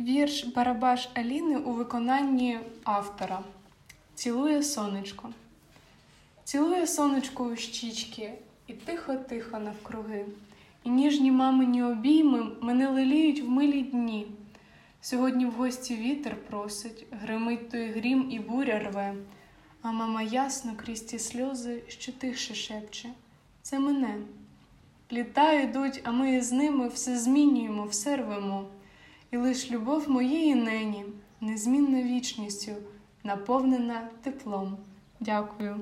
Вірш Барабаш Аліни у виконанні автора Цілує сонечко. Цілує сонечко у щічки і тихо-тихо навкруги. І ніжні мамині обійми мене леліють в милі дні. Сьогодні в гості вітер просить, гримить той грім і буря рве, а мама ясно крізь ті сльози, що тихше шепче. Це мене. Літа йдуть, а ми з ними все змінюємо, все рвемо. І лиш любов моєї нені, незмінна вічністю, наповнена теплом. Дякую.